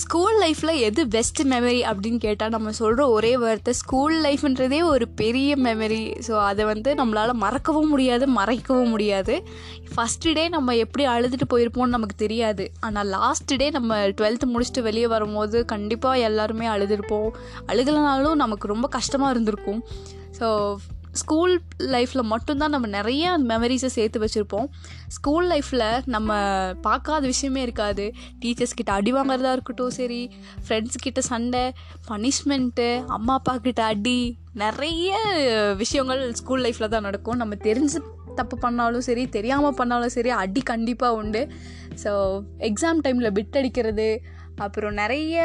School லைஃப்பில் எது best memory அப்படின்னு கேட்டால் நம்ம சொல்கிற ஒரே வார்த்தை ஸ்கூல் லைஃப்ன்றதே ஒரு பெரிய மெமரி ஸோ அதை வந்து நம்மளால் மறக்கவும் முடியாது மறைக்கவும் முடியாது. ஃபஸ்ட்டு டே நம்ம எப்படி அழுதுட்டு போயிருப்போம்னு நமக்கு தெரியாது. ஆனால் லாஸ்ட் டே நம்ம டுவெல்த்து முடிச்சுட்டு வெளியே வரும்போது கண்டிப்பாக எல்லாருமே அழுதுருப்போம். அழுகலனாலும் நமக்கு ரொம்ப கஷ்டமாக இருந்திருக்கும். ஸோ ஸ்கூல் லைஃப்பில் மட்டும்தான் நம்ம நிறைய மெமரிஸை சேர்த்து வச்சுருப்போம். ஸ்கூல் லைஃப்பில் நம்ம பார்க்காத விஷயமே இருக்காது. டீச்சர்ஸ் கிட்ட அடி வாங்குறதா இருக்கட்டும் சரி ஃப்ரெண்ட்ஸ் கிட்ட சண்டை பனிஷ்மெண்ட்டு அம்மா அப்பா கிட்ட அடி நிறைய விஷயங்கள் ஸ்கூல் லைஃப்பில் தான் நடக்கும். நம்ம தெரிஞ்சு தப்பு பண்ணாலும் சரி தெரியாமல் பண்ணாலும் சரி அடி கண்டிப்பாக உண்டு. ஸோ எக்ஸாம் டைமில் பிட் அடிக்கிறது அப்புறம் நிறைய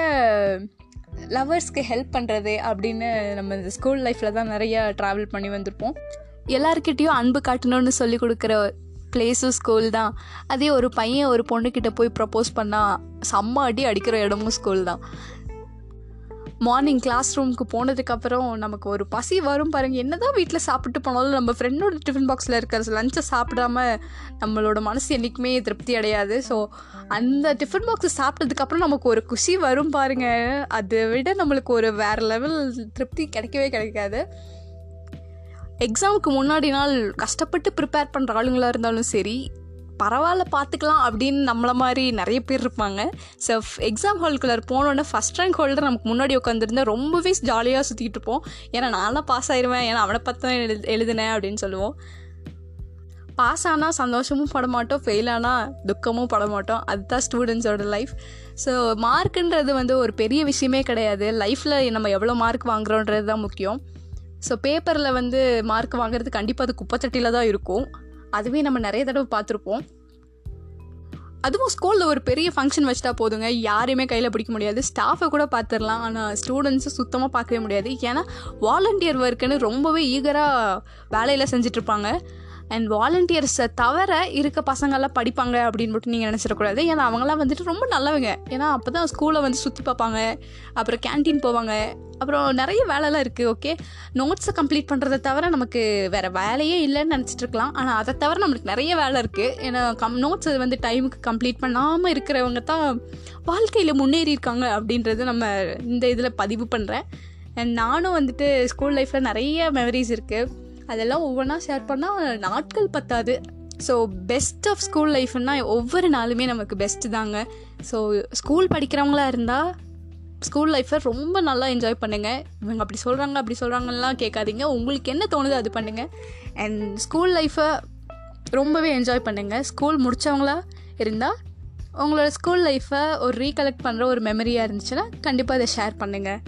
லவர்ஸ்க்கு ஹெல்ப் பண்ணுறது அப்படின்னு நம்ம இந்த ஸ்கூல் லைஃப்பில் தான் நிறைய ட்ராவல் பண்ணி வந்திருப்போம். எல்லாருக்கிட்டேயும் அன்பு காட்டணும்னு சொல்லி கொடுக்குற பிளேஸும் ஸ்கூல் தான். அதே ஒரு பையன் ஒரு பொண்ணுக்கிட்ட போய் ப்ரப்போஸ் பண்ணால் செம்ம அடி அடிக்கிற இடமும் ஸ்கூல் தான். மார்னிங் கிளாஸ் ரூமுக்கு போனதுக்கப்புறம் நமக்கு ஒரு பசி வரும் பாருங்கள் என்ன தான் வீட்டில் சாப்பிட்டு போனாலும் நம்ம ஃப்ரெண்டோட டிஃபன் பாக்ஸில் இருக்கிற லஞ்சை சாப்பிடாம நம்மளோட மனசு என்றைக்குமே திருப்தி அடையாது. ஸோ அந்த டிஃபன் பாக்ஸை சாப்பிட்டதுக்கப்புறம் நமக்கு ஒரு குஷி வரும் பாருங்கள் அதை விட நம்மளுக்கு ஒரு வேறு லெவல் திருப்தி கிடைக்கவே கிடைக்காது. எக்ஸாமுக்கு முன்னாடி நாள் கஷ்டப்பட்டு ப்ரிப்பேர் பண்ணுற ஆளுங்களாக இருந்தாலும் சரி பரவாயில்ல பார்த்துக்கலாம் அப்படின்னு நம்மள மாதிரி நிறைய பேர் இருப்பாங்க. ஸோ எக்ஸாம் ஹால்குள்ளே போனோடனே ஃபஸ்ட் ரேங்க் ஹோல்டர் நமக்கு முன்னாடி உட்காந்துருந்தா ரொம்பவே ஜாலியாக சுற்றிட்டு இருப்போம். ஏன்னா நான்லாம் பாஸ் ஆயிடுவேன் ஏன்னா அவனை பார்த்து தான் எழுது எழுதுனேன் அப்படின்னு சொல்லுவோம். பாஸ் ஆனால் சந்தோஷமும் பட மாட்டோம். ஃபெயில் ஆனால் துக்கமும் பட மாட்டோம். அதுதான் ஸ்டூடெண்ட்ஸோட லைஃப் ஸோ மார்க்குன்றது வந்து ஒரு பெரிய விஷயமே கிடையாது. லைஃப்பில் நம்ம எவ்வளோ மார்க் வாங்குறோன்றது தான் முக்கியம். ஸோ பேப்பரில் வந்து மார்க் வாங்குறது கண்டிப்பாக அது குப்பைச்சட்டியில் தான் இருக்கும். அதுவே நம்ம நிறைய தடவை பார்த்துருப்போம். அதுவும் ஸ்கூலில் ஒரு பெரிய ஃபங்க்ஷன் வச்சுட்டா போதுங்க. யாரையுமே கையில் பிடிக்க முடியாது. ஸ்டாஃபை கூட பார்த்துடலாம். ஆனால் ஸ்டூடெண்ட்ஸை சுத்தமாக பார்க்கவே முடியாது. ஏன்னா வாலண்டியர் ஒர்க்குன்னு ரொம்பவே ஈகராக வேலையில் செஞ்சிட்ருப்பாங்க அண்ட் வாலண்டியர்ஸை தவிர இருக்க பசங்கள்லாம் படிப்பாங்க அப்படின்னு மட்டும் நீங்கள் நினச்சிடக்கூடாது. ஏன்னா அவங்களாம் வந்துட்டு ரொம்ப நல்லவங்க. ஏன்னா அப்போ தான் ஸ்கூலை வந்து சுற்றி பார்ப்பாங்க. அப்புறம் கேன்டீன் போவாங்க. அப்புறம் நிறைய வேலைலாம் இருக்குது ஓகே நோட்ஸை கம்ப்ளீட் பண்ணுறதை தவிர நமக்கு வேறு வேலையே இல்லைன்னு நினச்சிட்டு இருக்கலாம் ஆனால் அதை தவிர நம்மளுக்கு நிறைய வேலை இருக்குது ஏன்னா கம் நோட்ஸ் வந்து டைமுக்கு கம்ப்ளீட் பண்ணாமல் இருக்கிறவங்க தான் வாழ்க்கையில் முன்னேறி இருக்காங்க அப்படின்றது நம்ம இந்த இதில் பதிவு பண்ணுறேன் அண்ட் நானும் வந்துட்டு ஸ்கூல் லைஃப்பில் நிறைய மெமரிஸ் இருக்குது அதெல்லாம் ஒவ்வொன்றா ஷேர் பண்ணால் நாட்கள் பத்தாது. ஸோ பெஸ்ட் ஆஃப் ஸ்கூல் லைஃப்னா ஒவ்வொரு நாளுமே நமக்கு பெஸ்ட்டு தாங்க. ஸோ ஸ்கூல் படிக்கிறவங்களா இருந்தால் ஸ்கூல் லைஃப்பை ரொம்ப நல்லா என்ஜாய் பண்ணுங்கள் இவங்க அப்படி சொல்கிறாங்க அப்படி சொல்கிறாங்கலாம் கேட்காதீங்க. உங்களுக்கு என்ன தோணுதோ அது பண்ணுங்கள் அண்ட் ஸ்கூல் லைஃப்பை ரொம்பவே என்ஜாய் பண்ணுங்கள் ஸ்கூல் முடித்தவங்களா இருந்தால் உங்களோட ஸ்கூல் லைஃப்பை ஒரு ரீகலெக்ட் பண்ணுற ஒரு மெமரியாக இருந்துச்சுன்னா கண்டிப்பாக அதை ஷேர் பண்ணுங்கள்